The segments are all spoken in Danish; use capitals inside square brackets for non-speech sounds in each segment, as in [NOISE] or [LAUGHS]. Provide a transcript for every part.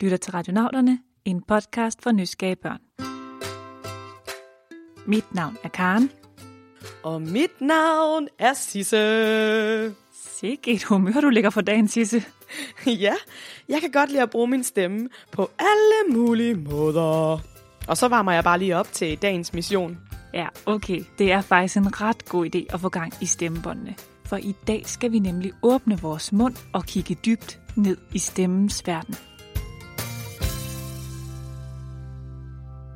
lytter til Radionauterne, en podcast for nysgerrige børn. Mit navn er Karen. Og mit navn er Sisse. Sikke et humør, du ligger for dagen, Sisse. [LAUGHS] ja, jeg kan godt lide at bruge min stemme på alle mulige måder. Og så varmer jeg bare lige op til dagens mission. Ja, okay. Det er faktisk en ret god idé at få gang i stemmebåndene. For i dag skal vi nemlig åbne vores mund og kigge dybt ned i stemmens verden.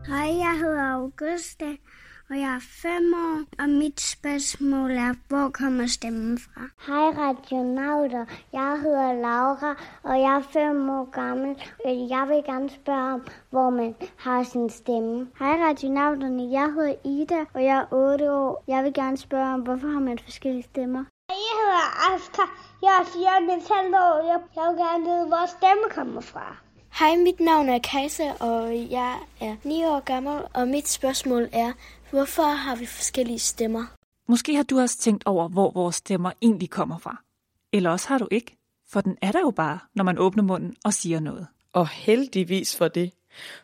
Hej, jeg hedder Auguste, og jeg er fem år, og mit spørgsmål er, hvor kommer stemmen fra? Hej radionauter, jeg hedder Laura, og jeg er fem år gammel. Jeg vil gerne spørge om, hvor man har sin stemme. Hej radionauterne, jeg hedder Ida, og jeg er 8 år. Jeg vil gerne spørge om, hvorfor har man forskellige stemmer? Jeg hedder Asger, jeg er 4 år. Jeg, jeg vil gerne vide, hvor stemme kommer fra. Hej, mit navn er Kajsa, og jeg er 9 år gammel, og mit spørgsmål er, hvorfor har vi forskellige stemmer? Måske har du også tænkt over, hvor vores stemmer egentlig kommer fra. Eller også har du ikke, for den er der jo bare, når man åbner munden og siger noget. Og heldigvis for det.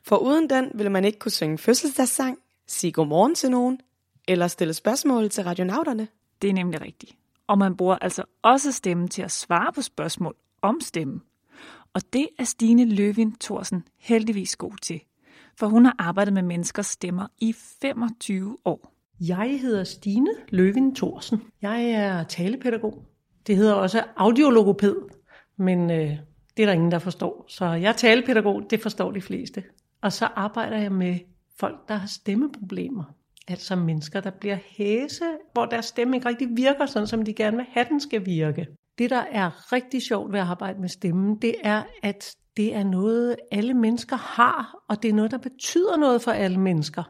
For uden den ville man ikke kunne synge fødselsdagssang, sige godmorgen til nogen, eller stille spørgsmål til radionauterne. Det er nemlig rigtigt. Og man bruger altså også stemmen til at svare på spørgsmål om stemmen. Og det er Stine Løvin Thorsen heldigvis god til. For hun har arbejdet med menneskers stemmer i 25 år. Jeg hedder Stine Løvin Thorsen. Jeg er talepædagog. Det hedder også audiologoped, men øh, det er der ingen, der forstår. Så jeg er talepædagog, det forstår de fleste. Og så arbejder jeg med folk, der har stemmeproblemer. Altså mennesker, der bliver hæse, hvor deres stemme ikke rigtig virker, sådan som de gerne vil have, den skal virke. Det, der er rigtig sjovt ved at arbejde med stemmen, det er, at det er noget, alle mennesker har, og det er noget, der betyder noget for alle mennesker.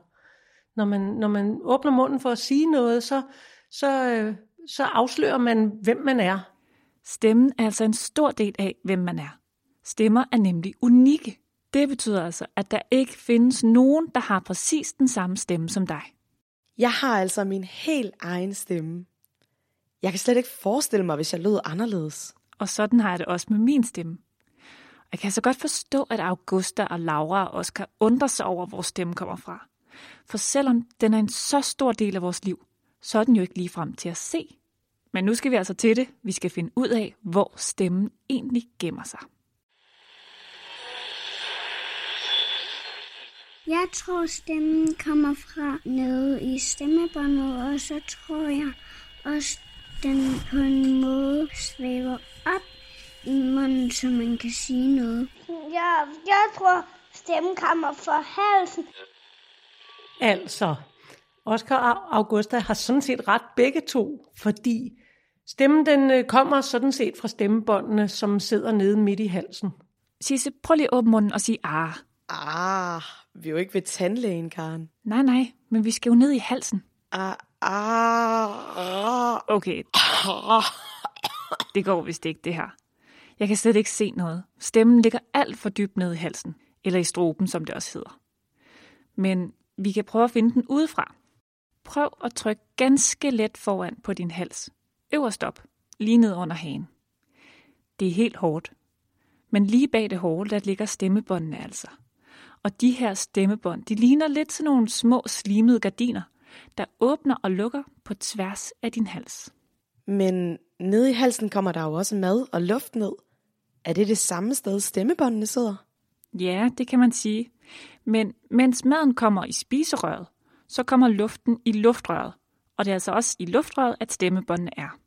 Når man, når man åbner munden for at sige noget, så, så, øh, så afslører man, hvem man er. Stemmen er altså en stor del af, hvem man er. Stemmer er nemlig unikke. Det betyder altså, at der ikke findes nogen, der har præcis den samme stemme som dig. Jeg har altså min helt egen stemme. Jeg kan slet ikke forestille mig, hvis jeg lød anderledes. Og sådan har jeg det også med min stemme. Jeg kan så godt forstå, at Augusta og Laura også kan undre sig over, hvor stemmen kommer fra. For selvom den er en så stor del af vores liv, så er den jo ikke lige frem til at se. Men nu skal vi altså til det. Vi skal finde ud af, hvor stemmen egentlig gemmer sig. Jeg tror, stemmen kommer fra nede i stemmebåndet, og så tror jeg også, den på en måde svæver op i munden, så man kan sige noget. Ja, jeg tror, stemmen kommer fra halsen. Altså, Oscar og Augusta har sådan set ret begge to, fordi stemmen den øh, kommer sådan set fra stemmebåndene, som sidder nede midt i halsen. Sisse, prøv lige at åbne munden og sige ah. Ah, vi er jo ikke ved tandlægen, Karen. Nej, nej, men vi skal jo ned i halsen. Ah. Okay. Det går vist ikke, det her. Jeg kan slet ikke se noget. Stemmen ligger alt for dybt ned i halsen, eller i stroben, som det også hedder. Men vi kan prøve at finde den udefra. Prøv at trykke ganske let foran på din hals. Øverst op, lige ned under hagen. Det er helt hårdt. Men lige bag det hårde, der ligger stemmebåndene altså. Og de her stemmebånd, de ligner lidt sådan nogle små slimede gardiner, der åbner og lukker på tværs af din hals. Men nede i halsen kommer der jo også mad og luft ned. Er det det samme sted, stemmebåndene sidder? Ja, det kan man sige. Men mens maden kommer i spiserøret, så kommer luften i luftrøret. Og det er altså også i luftrøret, at stemmebåndene er.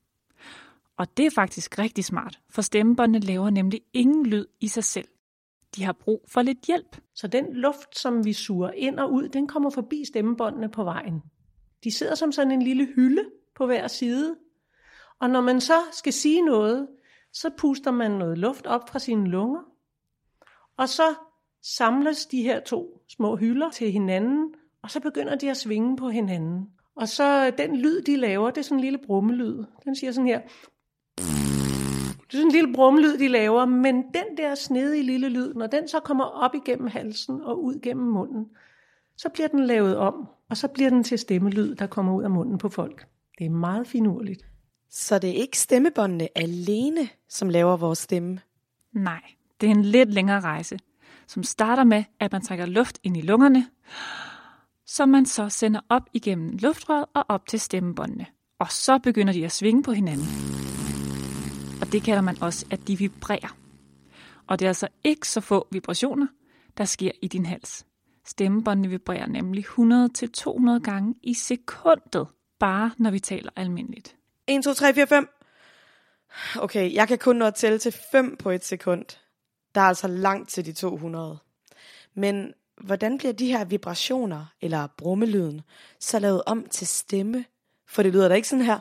Og det er faktisk rigtig smart, for stemmebåndene laver nemlig ingen lyd i sig selv. De har brug for lidt hjælp. Så den luft, som vi suger ind og ud, den kommer forbi stemmebåndene på vejen. De sidder som sådan en lille hylde på hver side. Og når man så skal sige noget, så puster man noget luft op fra sine lunger. Og så samles de her to små hylder til hinanden, og så begynder de at svinge på hinanden. Og så øh, den lyd, de laver, det er sådan en lille brummelyd. Den siger sådan her. Det er sådan en lille brummelyd, de laver, men den der snedige lille lyd, når den så kommer op igennem halsen og ud gennem munden, så bliver den lavet om, og så bliver den til stemmelyd, der kommer ud af munden på folk. Det er meget finurligt. Så det er ikke stemmebåndene alene, som laver vores stemme? Nej, det er en lidt længere rejse. som starter med, at man trækker luft ind i lungerne, som man så sender op igennem luftrøret og op til stemmebåndene. Og så begynder de at svinge på hinanden. Og det kalder man også, at de vibrerer. Og det er altså ikke så få vibrationer, der sker i din hals. Stemmebåndene vibrerer nemlig 100-200 gange i sekundet, bare når vi taler almindeligt. 1, 2, 3, 4, 5. Okay, jeg kan kun nå at tælle til 5 på et sekund. Der er altså langt til de 200. Men hvordan bliver de her vibrationer, eller brummelyden, så lavet om til stemme? For det lyder da ikke sådan her,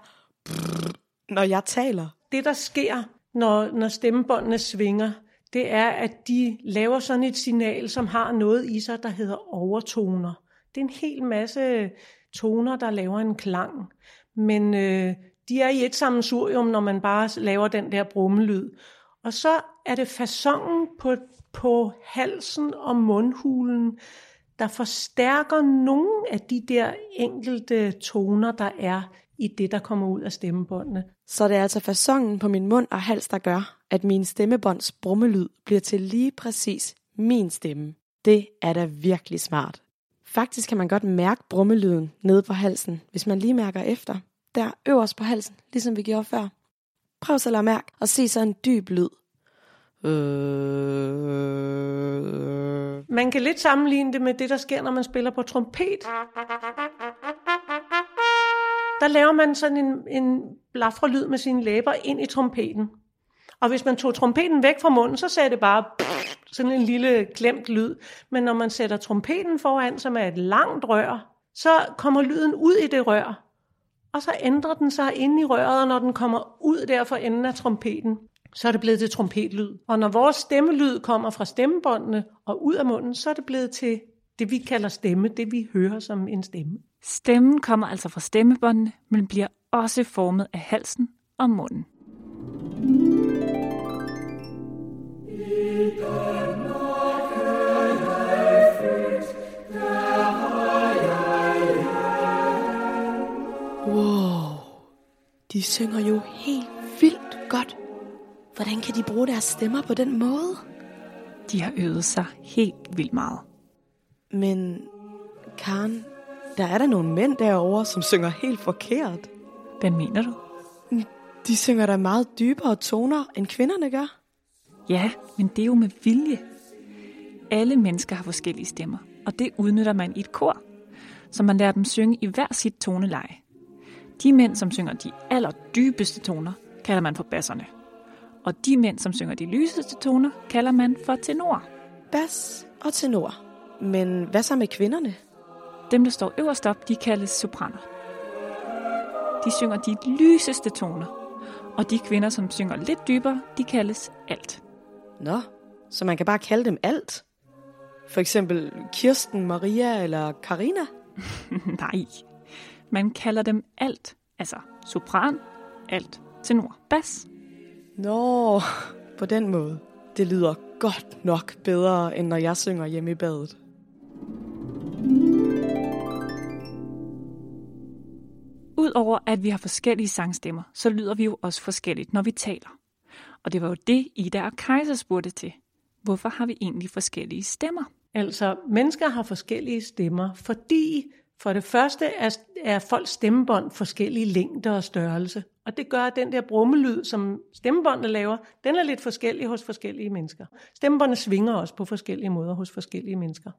når jeg taler. Det, der sker, når, når stemmebåndene svinger, det er, at de laver sådan et signal, som har noget i sig, der hedder overtoner. Det er en hel masse toner, der laver en klang. Men øh, de er i et sammensurium, når man bare laver den der brummelyd. Og så er det fasongen på, på halsen og mundhulen, der forstærker nogle af de der enkelte toner, der er i det, der kommer ud af stemmebåndene. Så det er altså fasongen på min mund og hals, der gør, at min stemmebånds brummelyd bliver til lige præcis min stemme. Det er da virkelig smart. Faktisk kan man godt mærke brummelyden nede på halsen, hvis man lige mærker efter. Der øverst på halsen, ligesom vi gjorde før. Prøv så at mærke og se så en dyb lyd. Øh, øh, øh... Man kan lidt sammenligne det med det, der sker, når man spiller på trompet. Der laver man sådan en, en blafrelyd med sine læber ind i trompeten. Og hvis man tog trompeten væk fra munden, så sagde det bare sådan en lille klemt lyd. Men når man sætter trompeten foran, som er et langt rør, så kommer lyden ud i det rør. Og så ændrer den sig inde i røret, når den kommer ud der for enden af trompeten, så er det blevet til trompetlyd. Og når vores stemmelyd kommer fra stemmebåndene og ud af munden, så er det blevet til det, vi kalder stemme, det vi hører som en stemme. Stemmen kommer altså fra stemmebåndene, men bliver også formet af halsen og munden. Wow, de synger jo helt vildt godt. Hvordan kan de bruge deres stemmer på den måde? De har øvet sig helt vildt meget. Men Karen, der er der nogle mænd derovre, som synger helt forkert. Hvad mener du? De synger da meget dybere toner, end kvinderne gør. Ja, men det er jo med vilje. Alle mennesker har forskellige stemmer, og det udnytter man i et kor, så man lærer dem synge i hver sit toneleje. De mænd, som synger de allerdybeste toner, kalder man for basserne. Og de mænd, som synger de lyseste toner, kalder man for tenor. Bas og tenor. Men hvad så med kvinderne? Dem, der står øverst op, de kaldes sopraner. De synger de lyseste toner. Og de kvinder, som synger lidt dybere, de kaldes alt. Nå, så man kan bare kalde dem alt? For eksempel Kirsten, Maria eller Karina? [LAUGHS] Nej, man kalder dem alt. Altså sopran, alt, tenor, bas. Nå, på den måde. Det lyder godt nok bedre, end når jeg synger hjemme i badet. Udover at vi har forskellige sangstemmer, så lyder vi jo også forskelligt, når vi taler. Og det var jo det, Ida og Kaiser spurgte til. Hvorfor har vi egentlig forskellige stemmer? Altså, mennesker har forskellige stemmer, fordi for det første er, er folks stemmebånd forskellige længder og størrelse. Og det gør, at den der brummelyd, som stemmebåndene laver, den er lidt forskellig hos forskellige mennesker. Stemmebåndene svinger også på forskellige måder hos forskellige mennesker.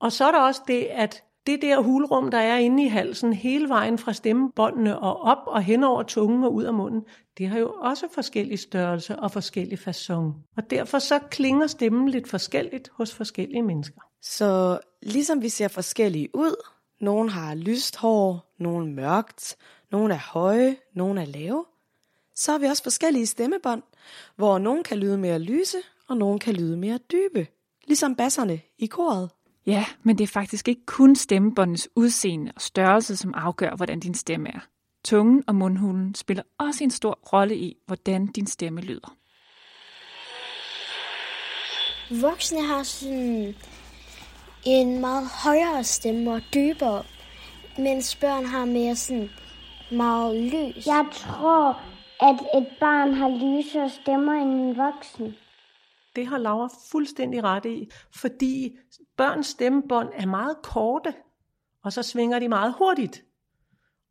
Og så er der også det, at det der hulrum, der er inde i halsen, hele vejen fra stemmebåndene og op og hen over tungen og ud af munden, det har jo også forskellige størrelse og forskellige fason. Og derfor så klinger stemmen lidt forskelligt hos forskellige mennesker. Så ligesom vi ser forskellige ud, nogen har lyst hår, nogen mørkt, nogen er høje, nogen er lave, så har vi også forskellige stemmebånd, hvor nogen kan lyde mere lyse, og nogen kan lyde mere dybe. Ligesom basserne i koret. Ja, men det er faktisk ikke kun stemmebåndets udseende og størrelse, som afgør, hvordan din stemme er. Tungen og mundhulen spiller også en stor rolle i, hvordan din stemme lyder. Voksne har sådan en meget højere stemme og dybere, mens børn har mere sådan meget lys. Jeg tror, at et barn har lysere stemmer end en voksen. Det har Laura fuldstændig ret i, fordi børns stemmebånd er meget korte, og så svinger de meget hurtigt.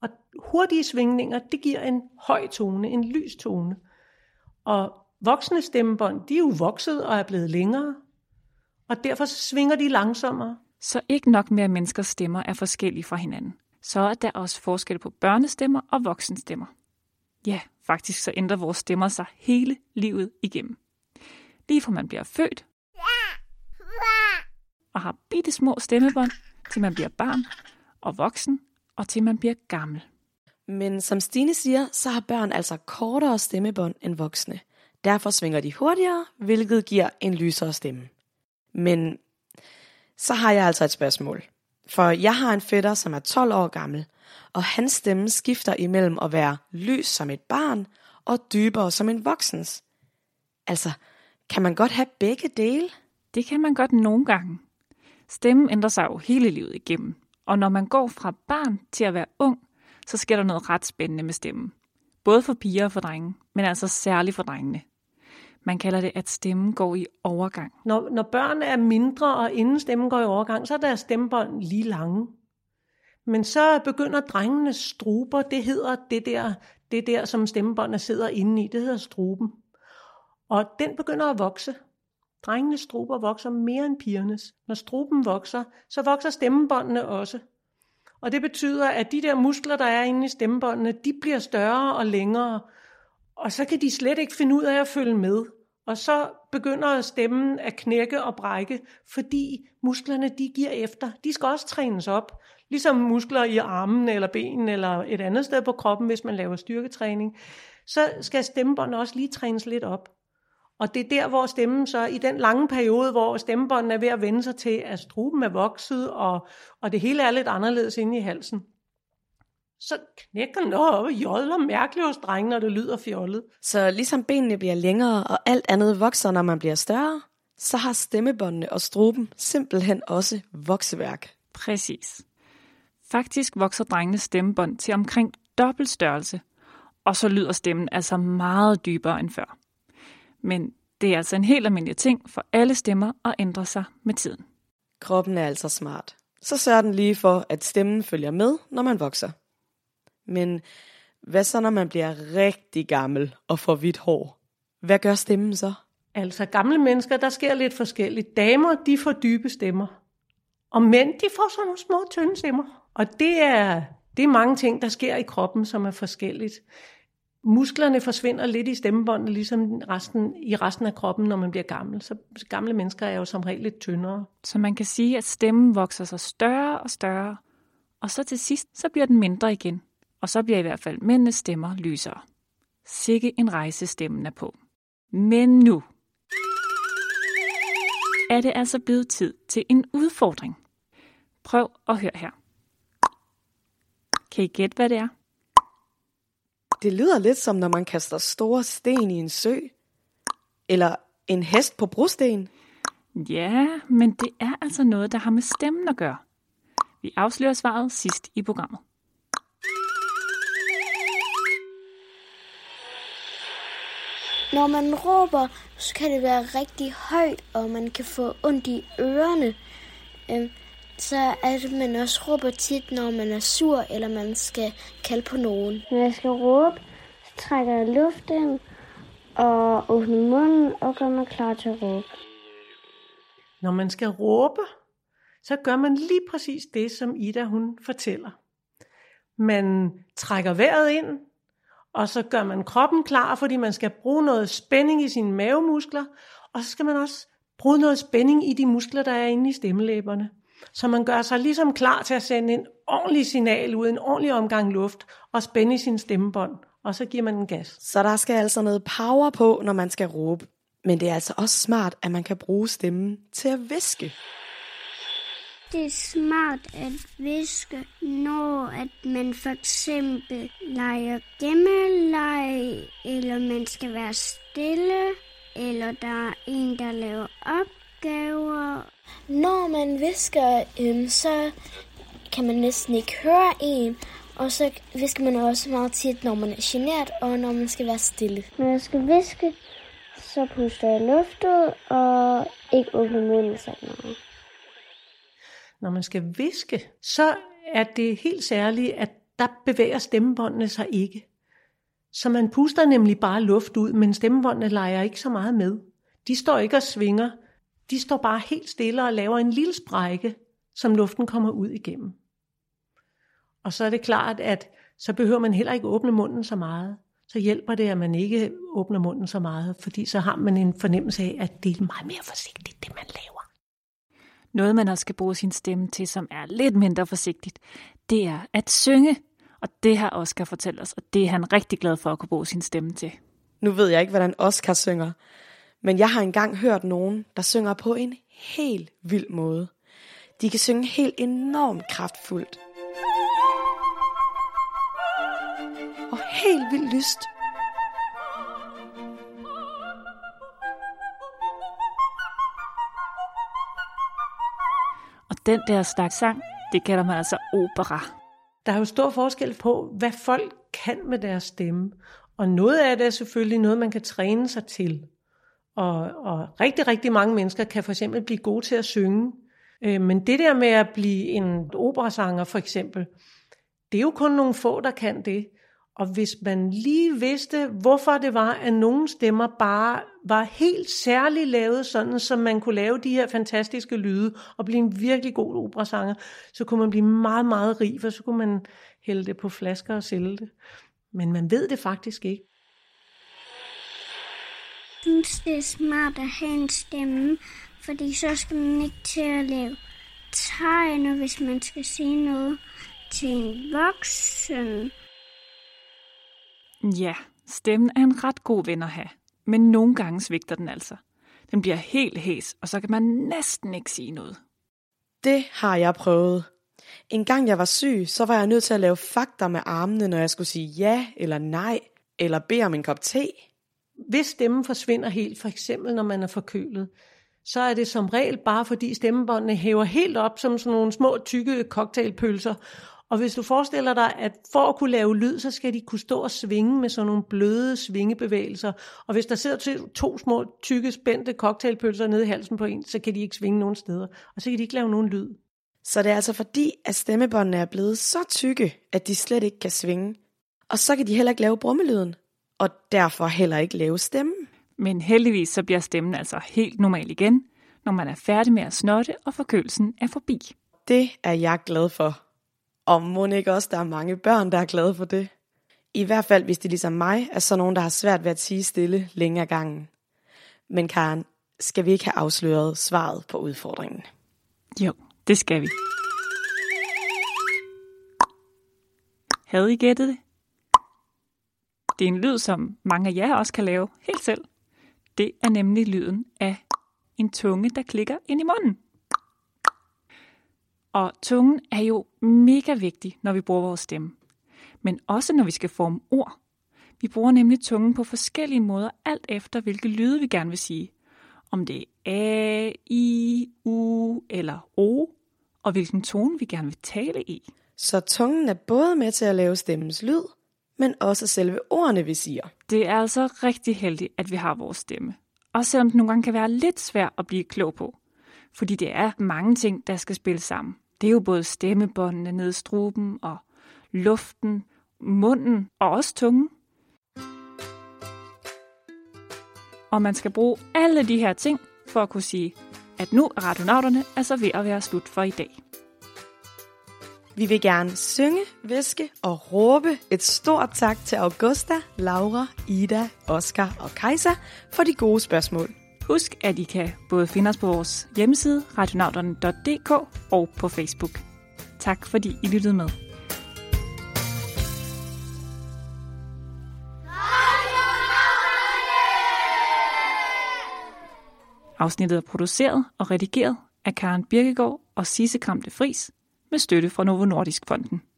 Og hurtige svingninger, det giver en høj tone, en lys tone. Og voksne stemmebånd, de er jo vokset og er blevet længere, og derfor svinger de langsommere. Så ikke nok med, at menneskers stemmer er forskellige fra hinanden. Så er der også forskel på børnestemmer og voksenstemmer. Ja, faktisk så ændrer vores stemmer sig hele livet igennem. Lige fra man bliver født og har bitte små stemmebånd, til man bliver barn og voksen, og til man bliver gammel. Men som Stine siger, så har børn altså kortere stemmebånd end voksne. Derfor svinger de hurtigere, hvilket giver en lysere stemme. Men så har jeg altså et spørgsmål. For jeg har en fætter, som er 12 år gammel, og hans stemme skifter imellem at være lys som et barn og dybere som en voksens. Altså, kan man godt have begge dele? Det kan man godt nogle gange. Stemmen ændrer sig jo hele livet igennem, og når man går fra barn til at være ung, så sker der noget ret spændende med stemmen. Både for piger og for drenge, men altså særligt for drengene. Man kalder det, at stemmen går i overgang. Når, når børn er mindre, og inden stemmen går i overgang, så er deres stemmebånd lige lange. Men så begynder drengenes struber, det hedder det der, det der som stemmebåndet sidder inde i, det hedder struben. Og den begynder at vokse. Drengenes struber vokser mere end pigernes. Når struben vokser, så vokser stemmebåndene også. Og det betyder, at de der muskler, der er inde i stemmebåndene, de bliver større og længere. Og så kan de slet ikke finde ud af at følge med. Og så begynder stemmen at knække og brække, fordi musklerne de giver efter. De skal også trænes op. Ligesom muskler i armen eller benen eller et andet sted på kroppen, hvis man laver styrketræning. Så skal stemmebåndene også lige trænes lidt op. Og det er der, hvor stemmen så, i den lange periode, hvor stemmebåndene er ved at vende sig til, at struben er vokset, og, og det hele er lidt anderledes inde i halsen, så knækker den op og jodler mærkeligt hos drengen, når det lyder fjollet. Så ligesom benene bliver længere, og alt andet vokser, når man bliver større, så har stemmebåndene og struben simpelthen også vokseværk. Præcis. Faktisk vokser drengenes stemmebånd til omkring dobbelt størrelse, og så lyder stemmen altså meget dybere end før. Men det er altså en helt almindelig ting for alle stemmer at ændre sig med tiden. Kroppen er altså smart. Så sørger den lige for, at stemmen følger med, når man vokser. Men hvad så, når man bliver rigtig gammel og får hvidt hår? Hvad gør stemmen så? Altså gamle mennesker, der sker lidt forskelligt. Damer, de får dybe stemmer. Og mænd, de får sådan nogle små, tynde stemmer. Og det er, det er mange ting, der sker i kroppen, som er forskelligt. Musklerne forsvinder lidt i stemmebåndet, ligesom resten, i resten af kroppen, når man bliver gammel. Så gamle mennesker er jo som regel lidt tyndere. Så man kan sige, at stemmen vokser sig større og større, og så til sidst, så bliver den mindre igen. Og så bliver i hvert fald mændenes stemmer lysere. Sikke en rejse stemmen er på. Men nu er det altså blevet tid til en udfordring. Prøv at høre her. Kan I gætte, hvad det er? Det lyder lidt som, når man kaster store sten i en sø. Eller en hest på brosten. Ja, men det er altså noget, der har med stemmen at gøre. Vi afslører svaret sidst i programmet. Når man råber, så kan det være rigtig højt, og man kan få ondt i ørerne. Øhm, så er det, man også råber tit, når man er sur, eller man skal kalde på nogen. Når jeg skal råbe, så trækker jeg luft ind, og åbner munden og gør mig klar til at råbe. Når man skal råbe, så gør man lige præcis det, som Ida hun fortæller. Man trækker vejret ind, og så gør man kroppen klar, fordi man skal bruge noget spænding i sine mavemuskler, og så skal man også bruge noget spænding i de muskler, der er inde i stemmelæberne. Så man gør sig ligesom klar til at sende en ordentlig signal ud, en ordentlig omgang luft, og spænde i sin stemmebånd, og så giver man en gas. Så der skal altså noget power på, når man skal råbe. Men det er altså også smart, at man kan bruge stemmen til at viske. Det er smart at viske, når at man for eksempel leger gemmeleg, eller man skal være stille, eller der er en, der laver opgaver. Når man visker, øhm, så kan man næsten ikke høre en, og så visker man også meget tit, når man er genert, og når man skal være stille. Når jeg skal viske, så puster jeg luft ud og ikke åbner munden så meget. Når man skal viske, så er det helt særligt, at der bevæger stemmebåndene sig ikke. Så man puster nemlig bare luft ud, men stemmebåndene leger ikke så meget med. De står ikke og svinger. De står bare helt stille og laver en lille sprække, som luften kommer ud igennem. Og så er det klart, at så behøver man heller ikke åbne munden så meget. Så hjælper det, at man ikke åbner munden så meget, fordi så har man en fornemmelse af, at det er meget mere forsigtigt, det man laver. Noget, man også skal bruge sin stemme til, som er lidt mindre forsigtigt, det er at synge. Og det har Oscar fortalt os, og det er han rigtig glad for at kunne bruge sin stemme til. Nu ved jeg ikke, hvordan Oscar synger, men jeg har engang hørt nogen, der synger på en helt vild måde. De kan synge helt enormt kraftfuldt. Og helt vildt lyst. Den der slags sang, det kalder man altså opera. Der er jo stor forskel på, hvad folk kan med deres stemme. Og noget af det er selvfølgelig noget, man kan træne sig til. Og, og rigtig, rigtig mange mennesker kan for eksempel blive gode til at synge. Øh, men det der med at blive en operasanger for eksempel, det er jo kun nogle få, der kan det. Og hvis man lige vidste, hvorfor det var, at nogle stemmer bare var helt særligt lavet, sådan så man kunne lave de her fantastiske lyde og blive en virkelig god operasanger, så kunne man blive meget, meget rig, for så kunne man hælde det på flasker og sælge det. Men man ved det faktisk ikke. Jeg synes, det er smart at have en stemme, fordi så skal man ikke til at lave tegn, hvis man skal sige noget til en voksen. Ja, stemmen er en ret god ven at have, men nogle gange svigter den altså. Den bliver helt hæs, og så kan man næsten ikke sige noget. Det har jeg prøvet. En gang jeg var syg, så var jeg nødt til at lave fakter med armene, når jeg skulle sige ja eller nej, eller bede om en kop te. Hvis stemmen forsvinder helt, for eksempel når man er forkølet, så er det som regel bare fordi stemmebåndene hæver helt op som sådan nogle små tykke cocktailpølser, og hvis du forestiller dig, at for at kunne lave lyd, så skal de kunne stå og svinge med sådan nogle bløde svingebevægelser. Og hvis der sidder to små, tykke, spændte cocktailpølser nede i halsen på en, så kan de ikke svinge nogen steder. Og så kan de ikke lave nogen lyd. Så det er altså fordi, at stemmebåndene er blevet så tykke, at de slet ikke kan svinge. Og så kan de heller ikke lave brummelyden, og derfor heller ikke lave stemmen. Men heldigvis så bliver stemmen altså helt normal igen, når man er færdig med at snotte, og forkølelsen er forbi. Det er jeg glad for. Og må ikke også, der er mange børn, der er glade for det. I hvert fald, hvis de ligesom mig er så nogen, der har svært ved at sige stille længe ad gangen. Men Karen, skal vi ikke have afsløret svaret på udfordringen? Jo, det skal vi. Havde I gættet det? Det er en lyd, som mange af jer også kan lave helt selv. Det er nemlig lyden af en tunge, der klikker ind i munden. Og tungen er jo mega vigtig, når vi bruger vores stemme. Men også når vi skal forme ord. Vi bruger nemlig tungen på forskellige måder, alt efter hvilke lyde vi gerne vil sige. Om det er A, I, U eller O, og hvilken tone vi gerne vil tale i. Så tungen er både med til at lave stemmens lyd, men også selve ordene, vi siger. Det er altså rigtig heldigt, at vi har vores stemme. Også selvom det nogle gange kan være lidt svært at blive klog på. Fordi det er mange ting, der skal spille sammen. Det er jo både stemmebåndene ned i struben og luften, munden og også tungen. Og man skal bruge alle de her ting for at kunne sige, at nu er radionauterne altså ved at være slut for i dag. Vi vil gerne synge, viske og råbe et stort tak til Augusta, Laura, Ida, Oscar og Kajsa for de gode spørgsmål. Husk, at I kan både finde os på vores hjemmeside, radionauterne.dk og på Facebook. Tak fordi I lyttede med. Afsnittet er produceret og redigeret af Karen Birkegaard og Sisse Kramte Fris med støtte fra Novo Nordisk Fonden.